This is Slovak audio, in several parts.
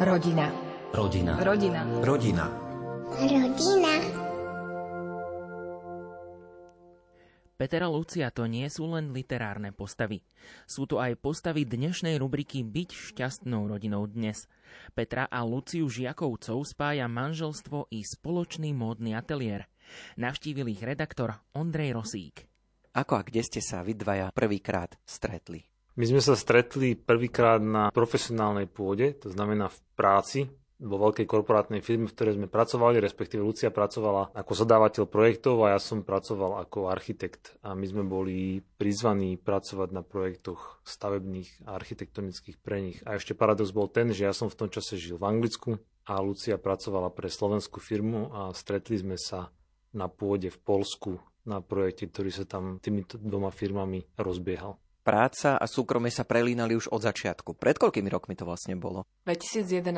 Rodina. Rodina. Rodina. Rodina. Rodina. Peter a Lucia to nie sú len literárne postavy. Sú to aj postavy dnešnej rubriky Byť šťastnou rodinou dnes. Petra a Luciu Žiakovcov spája manželstvo i spoločný módny ateliér. Navštívil ich redaktor Ondrej Rosík. Ako a kde ste sa vy dvaja prvýkrát stretli? My sme sa stretli prvýkrát na profesionálnej pôde, to znamená v práci, vo veľkej korporátnej firme, v ktorej sme pracovali, respektíve Lucia pracovala ako zadávateľ projektov a ja som pracoval ako architekt. A my sme boli prizvaní pracovať na projektoch stavebných a architektonických pre nich. A ešte paradox bol ten, že ja som v tom čase žil v Anglicku a Lucia pracovala pre slovenskú firmu a stretli sme sa na pôde v Polsku na projekte, ktorý sa tam týmito dvoma firmami rozbiehal práca a súkromie sa prelínali už od začiatku. Pred koľkými rokmi to vlastne bolo? V 2011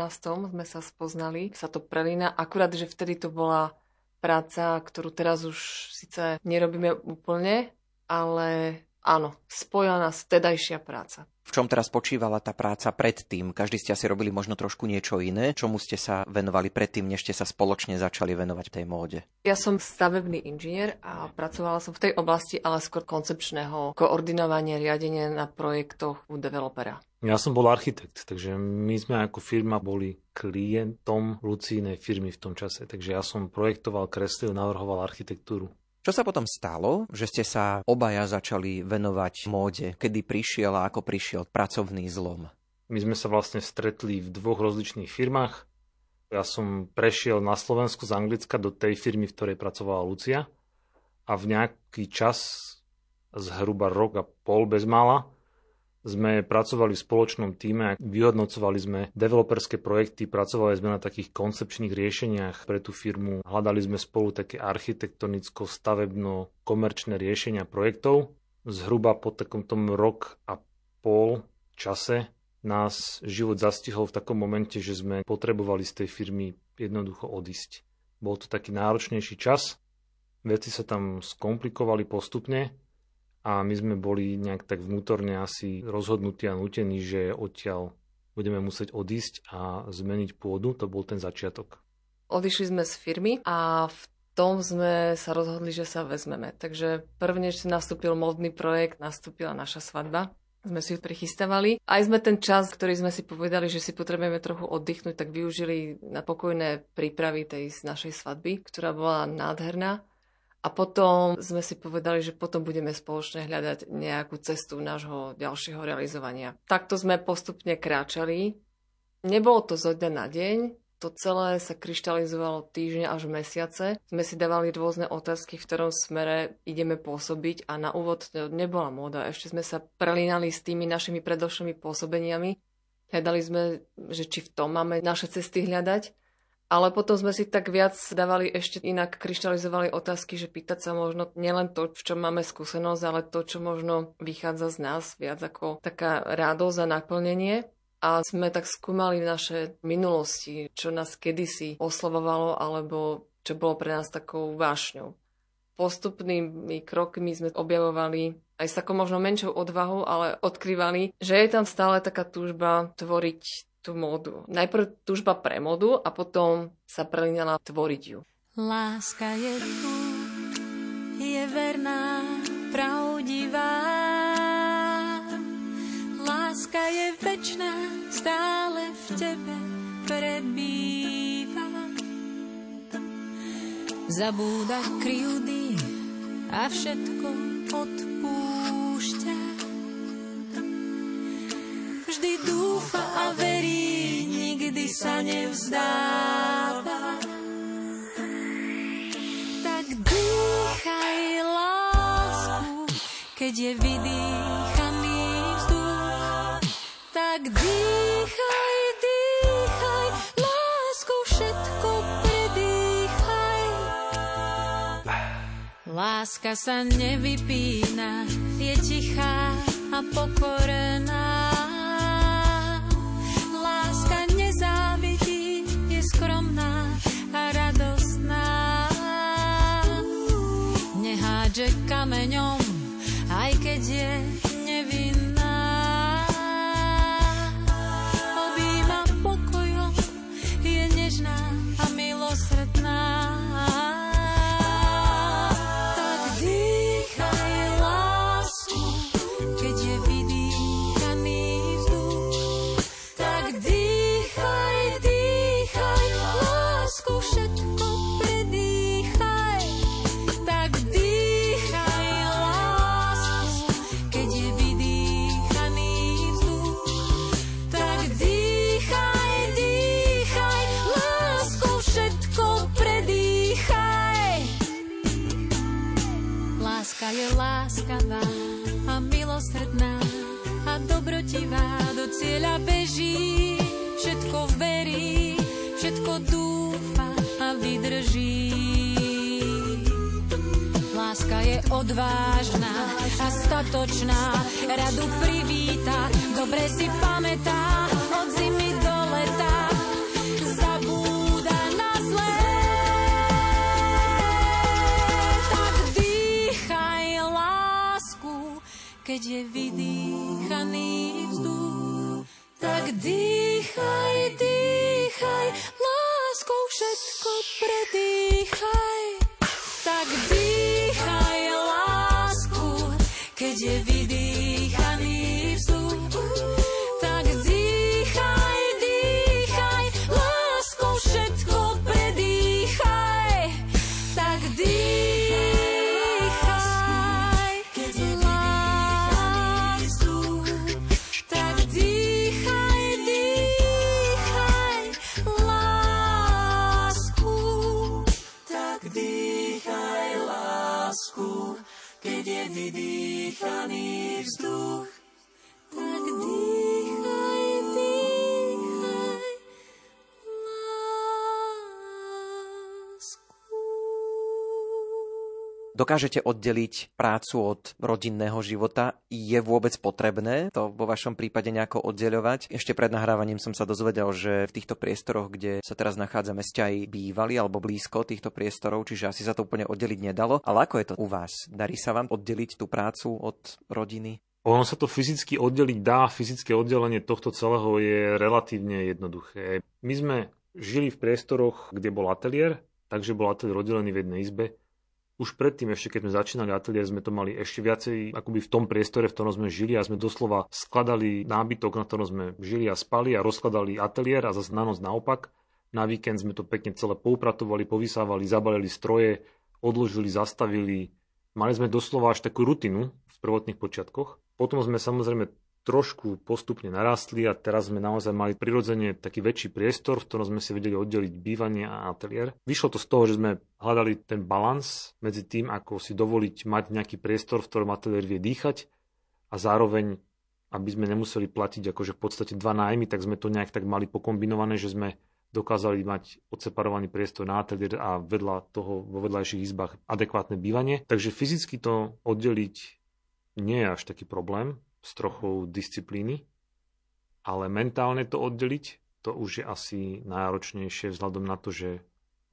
sme sa spoznali, sa to prelína, akurát, že vtedy to bola práca, ktorú teraz už síce nerobíme úplne, ale áno, spojila nás vtedajšia práca. V čom teraz počívala tá práca predtým? Každý ste asi robili možno trošku niečo iné. Čomu ste sa venovali predtým, než ste sa spoločne začali venovať tej móde? Ja som stavebný inžinier a pracovala som v tej oblasti, ale skôr koncepčného koordinovania, riadenia na projektoch u developera. Ja som bol architekt, takže my sme ako firma boli klientom Lucínej firmy v tom čase. Takže ja som projektoval, kreslil, navrhoval architektúru. Čo sa potom stalo, že ste sa obaja začali venovať móde? Kedy prišiel a ako prišiel pracovný zlom? My sme sa vlastne stretli v dvoch rozličných firmách. Ja som prešiel na Slovensku z Anglicka do tej firmy, v ktorej pracovala Lucia a v nejaký čas, zhruba rok a pol bez mala, sme pracovali v spoločnom týme a vyhodnocovali sme developerské projekty, pracovali sme na takých koncepčných riešeniach pre tú firmu, hľadali sme spolu také architektonicko-stavebno-komerčné riešenia projektov. Zhruba po takom tom rok a pol čase nás život zastihol v takom momente, že sme potrebovali z tej firmy jednoducho odísť. Bol to taký náročnejší čas, veci sa tam skomplikovali postupne a my sme boli nejak tak vnútorne asi rozhodnutí a nutení, že odtiaľ budeme musieť odísť a zmeniť pôdu. To bol ten začiatok. Odišli sme z firmy a v tom sme sa rozhodli, že sa vezmeme. Takže prvne, že nastúpil modný projekt, nastúpila naša svadba. Sme si ju prichystávali. Aj sme ten čas, ktorý sme si povedali, že si potrebujeme trochu oddychnúť, tak využili na pokojné prípravy tej našej svadby, ktorá bola nádherná. A potom sme si povedali, že potom budeme spoločne hľadať nejakú cestu nášho ďalšieho realizovania. Takto sme postupne kráčali. Nebolo to zo dňa na deň, to celé sa kryštalizovalo týždne až mesiace. Sme si dávali rôzne otázky, v ktorom smere ideme pôsobiť a na úvod to nebola móda. Ešte sme sa prelínali s tými našimi predošlými pôsobeniami. Hľadali sme, že či v tom máme naše cesty hľadať. Ale potom sme si tak viac dávali ešte inak, kryštalizovali otázky, že pýtať sa možno nielen to, v čom máme skúsenosť, ale to, čo možno vychádza z nás, viac ako taká radosť a naplnenie. A sme tak skúmali v našej minulosti, čo nás kedysi oslovovalo, alebo čo bolo pre nás takou vášňou. Postupnými krokmi sme objavovali aj s takou možno menšou odvahou, ale odkrývali, že je tam stále taká túžba tvoriť tú módu. Najprv túžba pre módu a potom sa prelínala tvoriť ju. Láska je tu, je verná, pravdivá. Láska je večná, stále v tebe prebýva. Zabúda kryjúdy a všetko odpúšťa vždy dúfa a verí, nikdy sa nevzdáva. Tak dýchaj lásku, keď je vydýchaný vzduch. Tak dýchaj, dýchaj, lásku všetko predýchaj. Láska sa nevypína, je tichá a pokorená. Hádže kameňom, aj keď je keď je vydýchaný vzduch. Tak dýchaj, dýchaj, láskou všetko predýchaj. Tak dýchaj lásku, keď je vydýchaný lásku, keď je vydýchaný vzduch. Dokážete oddeliť prácu od rodinného života? Je vôbec potrebné to vo vašom prípade nejako oddeľovať? Ešte pred nahrávaním som sa dozvedel, že v týchto priestoroch, kde sa teraz nachádzame, ste aj bývali alebo blízko týchto priestorov, čiže asi sa to úplne oddeliť nedalo. Ale ako je to u vás? Darí sa vám oddeliť tú prácu od rodiny? Ono sa to fyzicky oddeliť dá, fyzické oddelenie tohto celého je relatívne jednoduché. My sme žili v priestoroch, kde bol ateliér, takže bol ateliér oddelený v jednej izbe. Už predtým, ešte keď sme začínali ateliér, sme to mali ešte viacej akoby v tom priestore, v ktorom sme žili a sme doslova skladali nábytok, na ktorom sme žili a spali a rozkladali ateliér a zase na noc naopak. Na víkend sme to pekne celé poupratovali, povysávali, zabalili stroje, odložili, zastavili. Mali sme doslova až takú rutinu v prvotných počiatkoch. Potom sme samozrejme trošku postupne narastli a teraz sme naozaj mali prirodzene taký väčší priestor, v ktorom sme si vedeli oddeliť bývanie a ateliér. Vyšlo to z toho, že sme hľadali ten balans medzi tým, ako si dovoliť mať nejaký priestor, v ktorom ateliér vie dýchať a zároveň aby sme nemuseli platiť akože v podstate dva nájmy, tak sme to nejak tak mali pokombinované, že sme dokázali mať odseparovaný priestor na ateliér a vedľa toho vo vedľajších izbách adekvátne bývanie. Takže fyzicky to oddeliť nie je až taký problém s trochou disciplíny, ale mentálne to oddeliť, to už je asi náročnejšie vzhľadom na to, že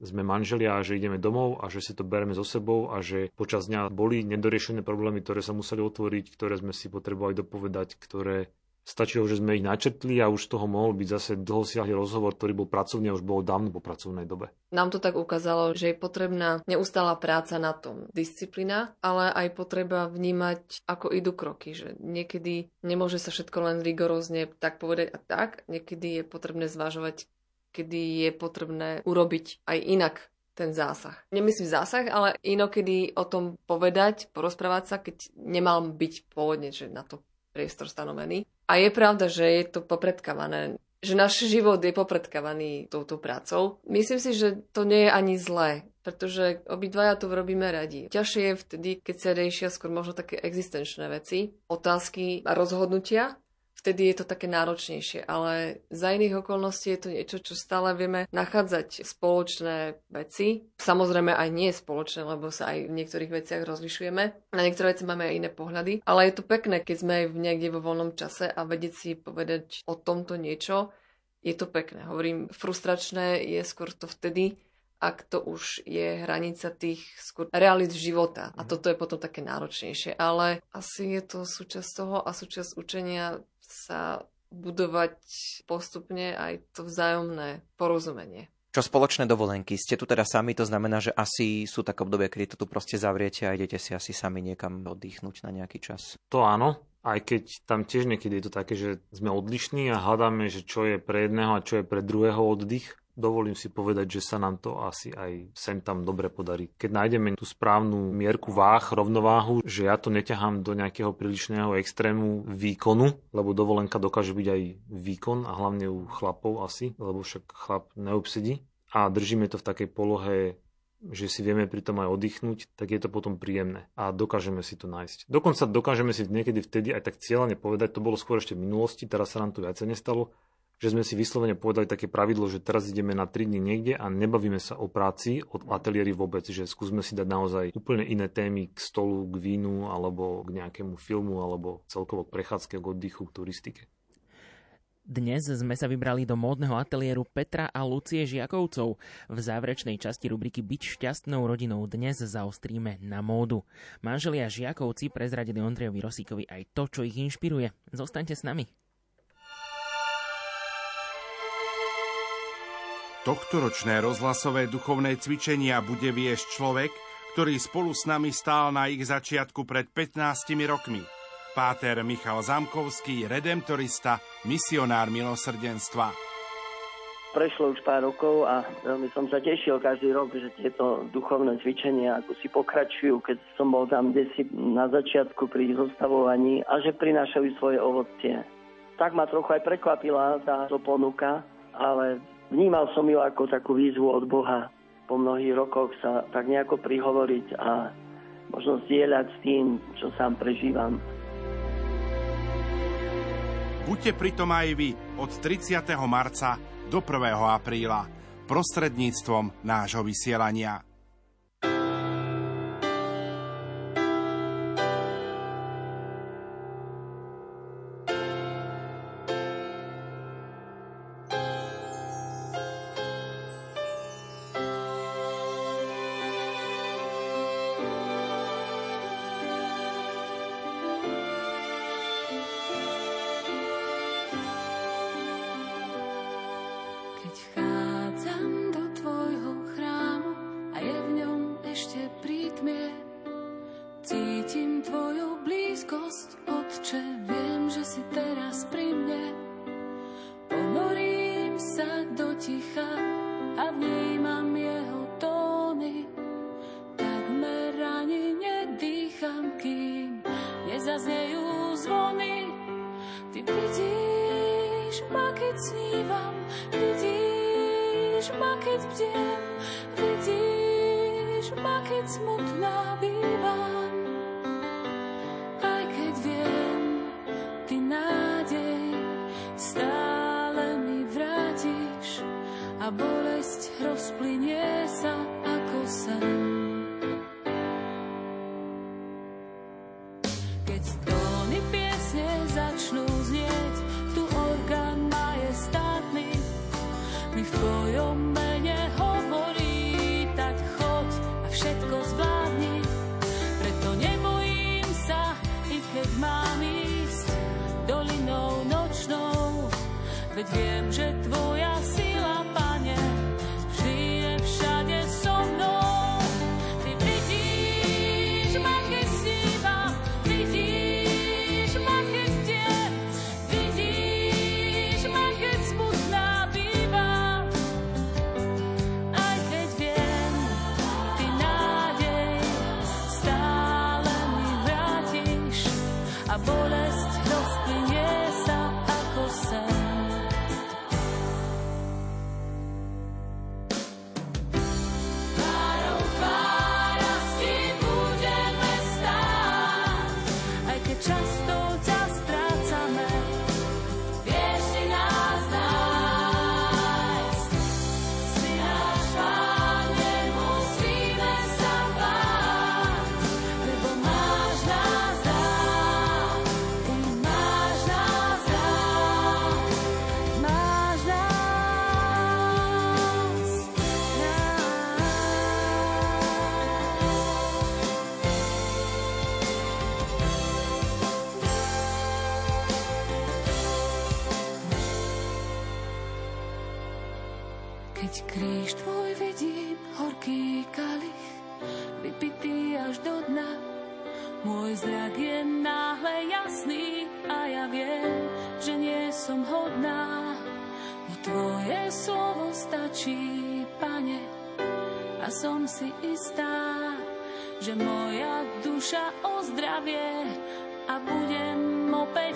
sme manželia a že ideme domov a že si to bereme so sebou a že počas dňa boli nedoriešené problémy, ktoré sa museli otvoriť, ktoré sme si potrebovali dopovedať, ktoré Stačilo, že sme ich načetli a už toho mohol byť zase dlhosiahly rozhovor, ktorý bol pracovný a už bol dávno po pracovnej dobe. Nám to tak ukázalo, že je potrebná neustála práca na tom, disciplína, ale aj potreba vnímať, ako idú kroky, že niekedy nemôže sa všetko len rigorózne tak povedať a tak, niekedy je potrebné zvažovať, kedy je potrebné urobiť aj inak ten zásah. Nemyslím zásah, ale inokedy o tom povedať, porozprávať sa, keď nemal byť pôvodne že na to priestor stanovený. A je pravda, že je to popredkávané že náš život je popredkávaný touto prácou. Myslím si, že to nie je ani zlé, pretože obidvaja to robíme radi. Ťažšie je vtedy, keď sa riešia skôr možno také existenčné veci, otázky a rozhodnutia, vtedy je to také náročnejšie, ale za iných okolností je to niečo, čo stále vieme nachádzať spoločné veci. Samozrejme aj nie spoločné, lebo sa aj v niektorých veciach rozlišujeme. Na niektoré veci máme aj iné pohľady, ale je to pekné, keď sme aj niekde vo voľnom čase a vedieť si povedať o tomto niečo, je to pekné. Hovorím, frustračné je skôr to vtedy, ak to už je hranica tých skôr realit života. A toto je potom také náročnejšie. Ale asi je to súčasť toho a súčasť učenia sa budovať postupne aj to vzájomné porozumenie. Čo spoločné dovolenky? Ste tu teda sami, to znamená, že asi sú také obdobie, kedy to tu proste zavriete a idete si asi sami niekam oddychnúť na nejaký čas. To áno, aj keď tam tiež niekedy je to také, že sme odlišní a hľadáme, že čo je pre jedného a čo je pre druhého oddych dovolím si povedať, že sa nám to asi aj sem tam dobre podarí. Keď nájdeme tú správnu mierku váh, rovnováhu, že ja to neťahám do nejakého prílišného extrému výkonu, lebo dovolenka dokáže byť aj výkon a hlavne u chlapov asi, lebo však chlap neobsedí. A držíme to v takej polohe že si vieme pri tom aj oddychnúť, tak je to potom príjemné a dokážeme si to nájsť. Dokonca dokážeme si niekedy vtedy aj tak cieľane povedať, to bolo skôr ešte v minulosti, teraz sa nám to viacej nestalo, že sme si vyslovene povedali také pravidlo, že teraz ideme na 3 dní niekde a nebavíme sa o práci, o ateliéri vôbec, že skúsme si dať naozaj úplne iné témy k stolu, k vínu alebo k nejakému filmu alebo celkovo k prechádzke, k oddychu, k turistike. Dnes sme sa vybrali do módneho ateliéru Petra a Lucie Žiakovcov. V záverečnej časti rubriky Byť šťastnou rodinou dnes zaostríme na módu. Manželia Žiakovci prezradili Ondrejovi Rosíkovi aj to, čo ich inšpiruje. Zostaňte s nami. Tohtoročné rozhlasové duchovné cvičenia bude viesť človek, ktorý spolu s nami stál na ich začiatku pred 15 rokmi – Páter Michal Zamkovský, redemptorista, misionár milosrdenstva. Prešlo už pár rokov a veľmi som sa tešil každý rok, že tieto duchovné cvičenia ako si pokračujú, keď som bol tam desi na začiatku pri zostavovaní a že prinášajú svoje ovocie. Tak ma trochu aj prekvapila táto ponuka, ale vnímal som ju ako takú výzvu od Boha. Po mnohých rokoch sa tak nejako prihovoriť a možno zdieľať s tým, čo sám prežívam. Buďte pritom aj vy od 30. marca do 1. apríla prostredníctvom nášho vysielania. ma, keď bdiem, vidíš ma, keď smutná bývam. the.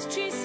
Tschüss.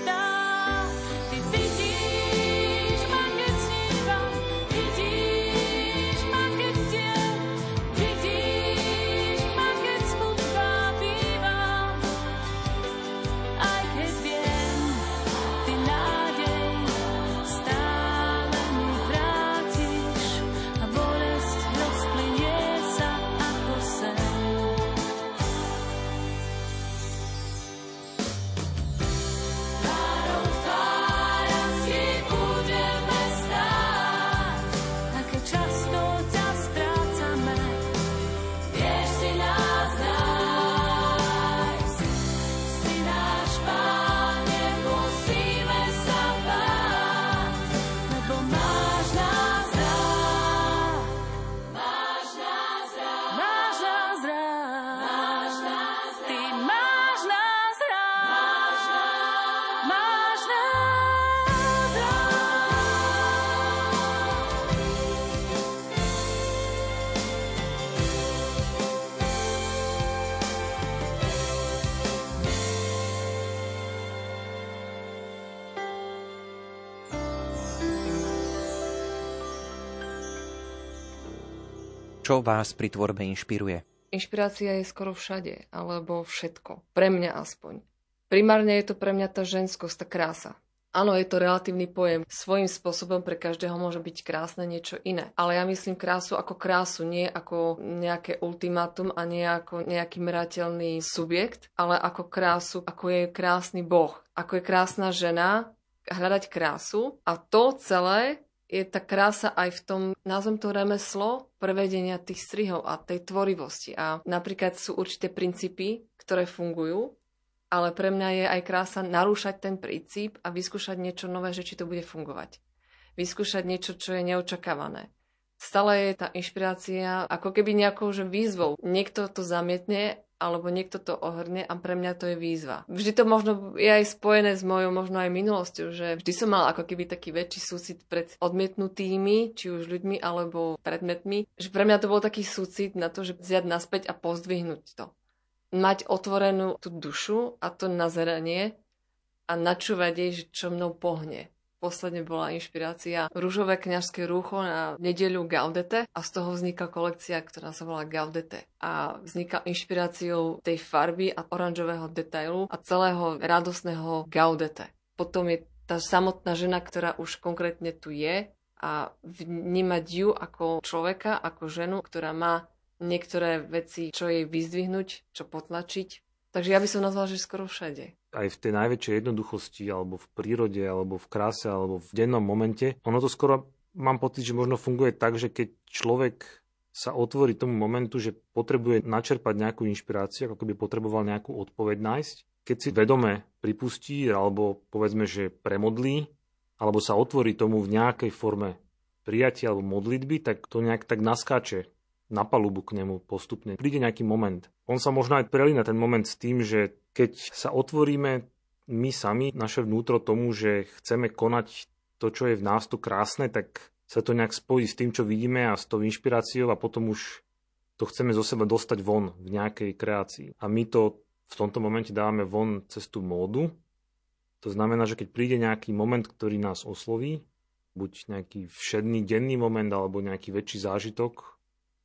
Čo vás pri tvorbe inšpiruje? Inšpirácia je skoro všade, alebo všetko. Pre mňa aspoň. Primárne je to pre mňa tá ženskosť, tá krása. Áno, je to relatívny pojem. Svojím spôsobom pre každého môže byť krásne niečo iné. Ale ja myslím krásu ako krásu, nie ako nejaké ultimátum a nie ako nejaký merateľný subjekt, ale ako krásu, ako je krásny boh, ako je krásna žena, hľadať krásu a to celé je tá krása aj v tom, nazvem to remeslo, prevedenia tých strihov a tej tvorivosti. A napríklad sú určité princípy, ktoré fungujú ale pre mňa je aj krása narúšať ten princíp a vyskúšať niečo nové, že či to bude fungovať. Vyskúšať niečo, čo je neočakávané. Stále je tá inšpirácia ako keby nejakou že výzvou. Niekto to zamietne, alebo niekto to ohrne a pre mňa to je výzva. Vždy to možno je aj spojené s mojou možno aj minulosťou, že vždy som mal ako keby taký väčší súcit pred odmietnutými, či už ľuďmi alebo predmetmi, že pre mňa to bol taký súcit na to, že vziať naspäť a pozdvihnúť to mať otvorenú tú dušu a to nazeranie a načúvať jej, že čo mnou pohne. Posledne bola inšpirácia rúžové kňažské rúcho na nedeľu Gaudete a z toho vznikla kolekcia, ktorá sa volá Gaudete. A vznikla inšpiráciou tej farby a oranžového detailu a celého radosného Gaudete. Potom je tá samotná žena, ktorá už konkrétne tu je a vnímať ju ako človeka, ako ženu, ktorá má niektoré veci, čo jej vyzdvihnúť, čo potlačiť. Takže ja by som nazval, že skoro všade. Aj v tej najväčšej jednoduchosti, alebo v prírode, alebo v kráse, alebo v dennom momente. Ono to skoro, mám pocit, že možno funguje tak, že keď človek sa otvorí tomu momentu, že potrebuje načerpať nejakú inšpiráciu, ako keby potreboval nejakú odpoveď nájsť. Keď si vedome pripustí, alebo povedzme, že premodlí, alebo sa otvorí tomu v nejakej forme prijatia alebo modlitby, tak to nejak tak naskáče na palubu k nemu postupne. Príde nejaký moment. On sa možno aj prelína ten moment s tým, že keď sa otvoríme my sami, naše vnútro tomu, že chceme konať to, čo je v nás tu krásne, tak sa to nejak spojí s tým, čo vidíme a s tou inšpiráciou a potom už to chceme zo seba dostať von v nejakej kreácii. A my to v tomto momente dávame von cez tú módu. To znamená, že keď príde nejaký moment, ktorý nás osloví, buď nejaký všedný denný moment alebo nejaký väčší zážitok,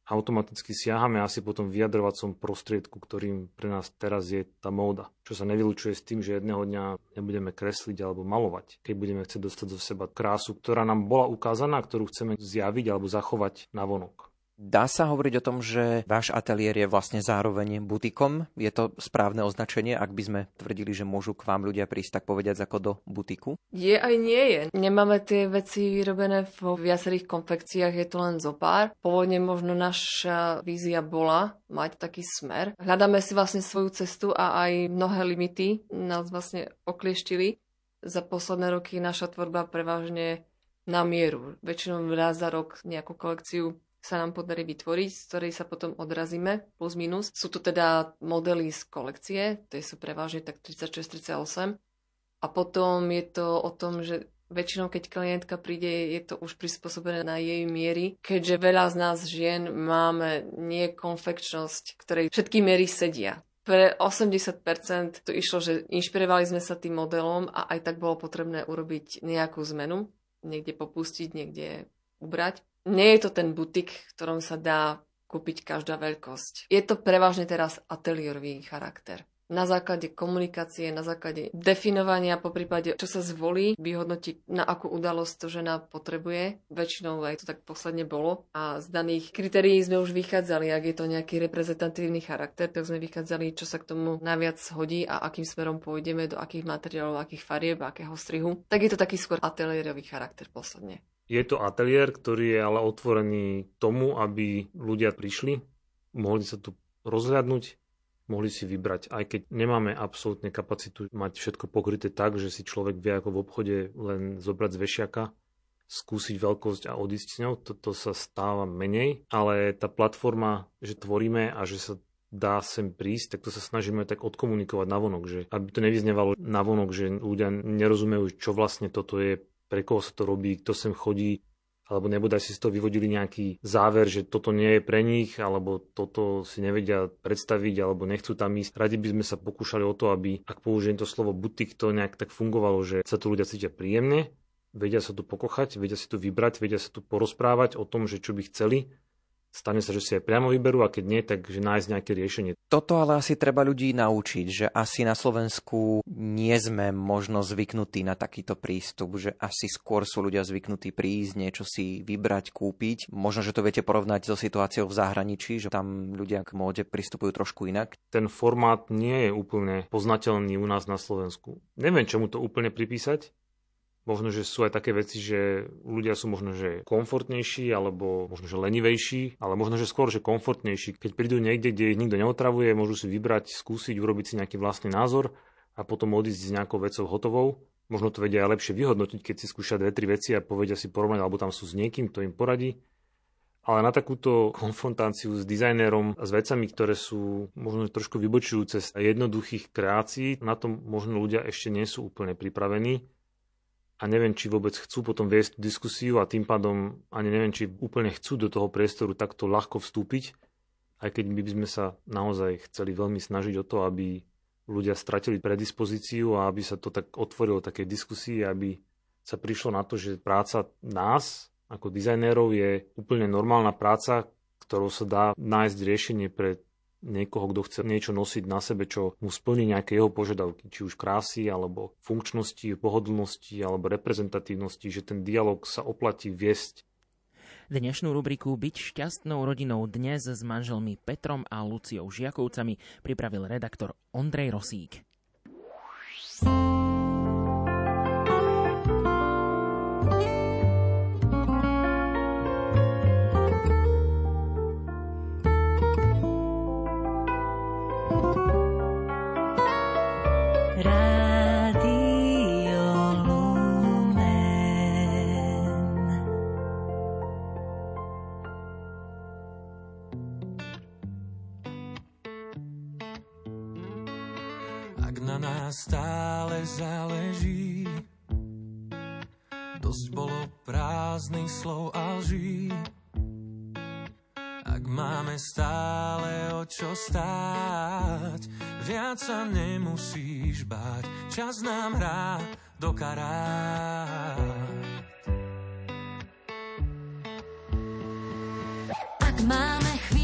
automaticky siahame asi po tom vyjadrovacom prostriedku, ktorým pre nás teraz je tá móda. Čo sa nevylučuje s tým, že jedného dňa nebudeme kresliť alebo malovať, keď budeme chcieť dostať do seba krásu, ktorá nám bola ukázaná, ktorú chceme zjaviť alebo zachovať na vonok. Dá sa hovoriť o tom, že váš ateliér je vlastne zároveň butikom? Je to správne označenie, ak by sme tvrdili, že môžu k vám ľudia prísť tak povediať ako do butiku? Je aj nie je. Nemáme tie veci vyrobené vo viacerých konfekciách, je to len zo pár. Pôvodne možno naša vízia bola mať taký smer. Hľadáme si vlastne svoju cestu a aj mnohé limity nás vlastne oklieštili. Za posledné roky naša tvorba prevažne na mieru. Väčšinou raz za rok nejakú kolekciu sa nám podarí vytvoriť, z ktorej sa potom odrazíme, plus minus. Sú to teda modely z kolekcie, tie sú prevažne tak 36-38. A potom je to o tom, že väčšinou, keď klientka príde, je to už prispôsobené na jej miery, keďže veľa z nás žien máme nie konfekčnosť, ktorej všetky miery sedia. Pre 80% to išlo, že inšpirovali sme sa tým modelom a aj tak bolo potrebné urobiť nejakú zmenu, niekde popustiť, niekde ubrať nie je to ten butik, v ktorom sa dá kúpiť každá veľkosť. Je to prevažne teraz ateliérový charakter. Na základe komunikácie, na základe definovania, po prípade, čo sa zvolí, vyhodnotiť, na akú udalosť to žena potrebuje. Väčšinou aj to tak posledne bolo. A z daných kritérií sme už vychádzali, ak je to nejaký reprezentatívny charakter, tak sme vychádzali, čo sa k tomu najviac hodí a akým smerom pôjdeme, do akých materiálov, akých farieb, akého strihu. Tak je to taký skôr ateliérový charakter posledne. Je to ateliér, ktorý je ale otvorený tomu, aby ľudia prišli, mohli sa tu rozhľadnúť, mohli si vybrať, aj keď nemáme absolútne kapacitu mať všetko pokryté tak, že si človek vie ako v obchode len zobrať z vešiaka, skúsiť veľkosť a odísť s ňou, toto sa stáva menej, ale tá platforma, že tvoríme a že sa dá sem prísť, tak to sa snažíme tak odkomunikovať navonok, že aby to nevyznevalo navonok, že ľudia nerozumejú, čo vlastne toto je pre koho sa to robí, kto sem chodí, alebo nebodaj si z toho vyvodili nejaký záver, že toto nie je pre nich, alebo toto si nevedia predstaviť, alebo nechcú tam ísť. Radi by sme sa pokúšali o to, aby, ak použijem to slovo butik, to nejak tak fungovalo, že sa tu ľudia cítia príjemne, vedia sa tu pokochať, vedia si tu vybrať, vedia sa tu porozprávať o tom, že čo by chceli, stane sa, že si aj priamo vyberú a keď nie, tak že nájsť nejaké riešenie. Toto ale asi treba ľudí naučiť, že asi na Slovensku nie sme možno zvyknutí na takýto prístup, že asi skôr sú ľudia zvyknutí prísť, niečo si vybrať, kúpiť. Možno, že to viete porovnať so situáciou v zahraničí, že tam ľudia k móde pristupujú trošku inak. Ten formát nie je úplne poznateľný u nás na Slovensku. Neviem, čomu to úplne pripísať, Možno, že sú aj také veci, že ľudia sú možno, že komfortnejší, alebo možno, že lenivejší, ale možno, že skôr, že komfortnejší. Keď prídu niekde, kde ich nikto neotravuje, môžu si vybrať, skúsiť, urobiť si nejaký vlastný názor a potom odísť s nejakou vecou hotovou. Možno to vedia aj lepšie vyhodnotiť, keď si skúšia dve, tri veci a povedia si porovnať, alebo tam sú s niekým, kto im poradí. Ale na takúto konfrontáciu s dizajnérom a s vecami, ktoré sú možno trošku vybočujúce z jednoduchých kreácií, na to možno ľudia ešte nie sú úplne pripravení a neviem, či vôbec chcú potom viesť diskusiu a tým pádom ani neviem, či úplne chcú do toho priestoru takto ľahko vstúpiť, aj keď my by sme sa naozaj chceli veľmi snažiť o to, aby ľudia stratili predispozíciu a aby sa to tak otvorilo také diskusii, aby sa prišlo na to, že práca nás ako dizajnérov je úplne normálna práca, ktorou sa dá nájsť riešenie pre niekoho, kto chce niečo nosiť na sebe, čo mu splní nejaké jeho požiadavky, či už krásy, alebo funkčnosti, pohodlnosti, alebo reprezentatívnosti, že ten dialog sa oplatí viesť. Dnešnú rubriku Byť šťastnou rodinou dnes s manželmi Petrom a Luciou Žiakovcami pripravil redaktor Ondrej Rosík. Slov a lží. Ak máme stále o čo stáť, viac sa nemusíš báť. Čas nám hrá do karát. Ak máme Rodina.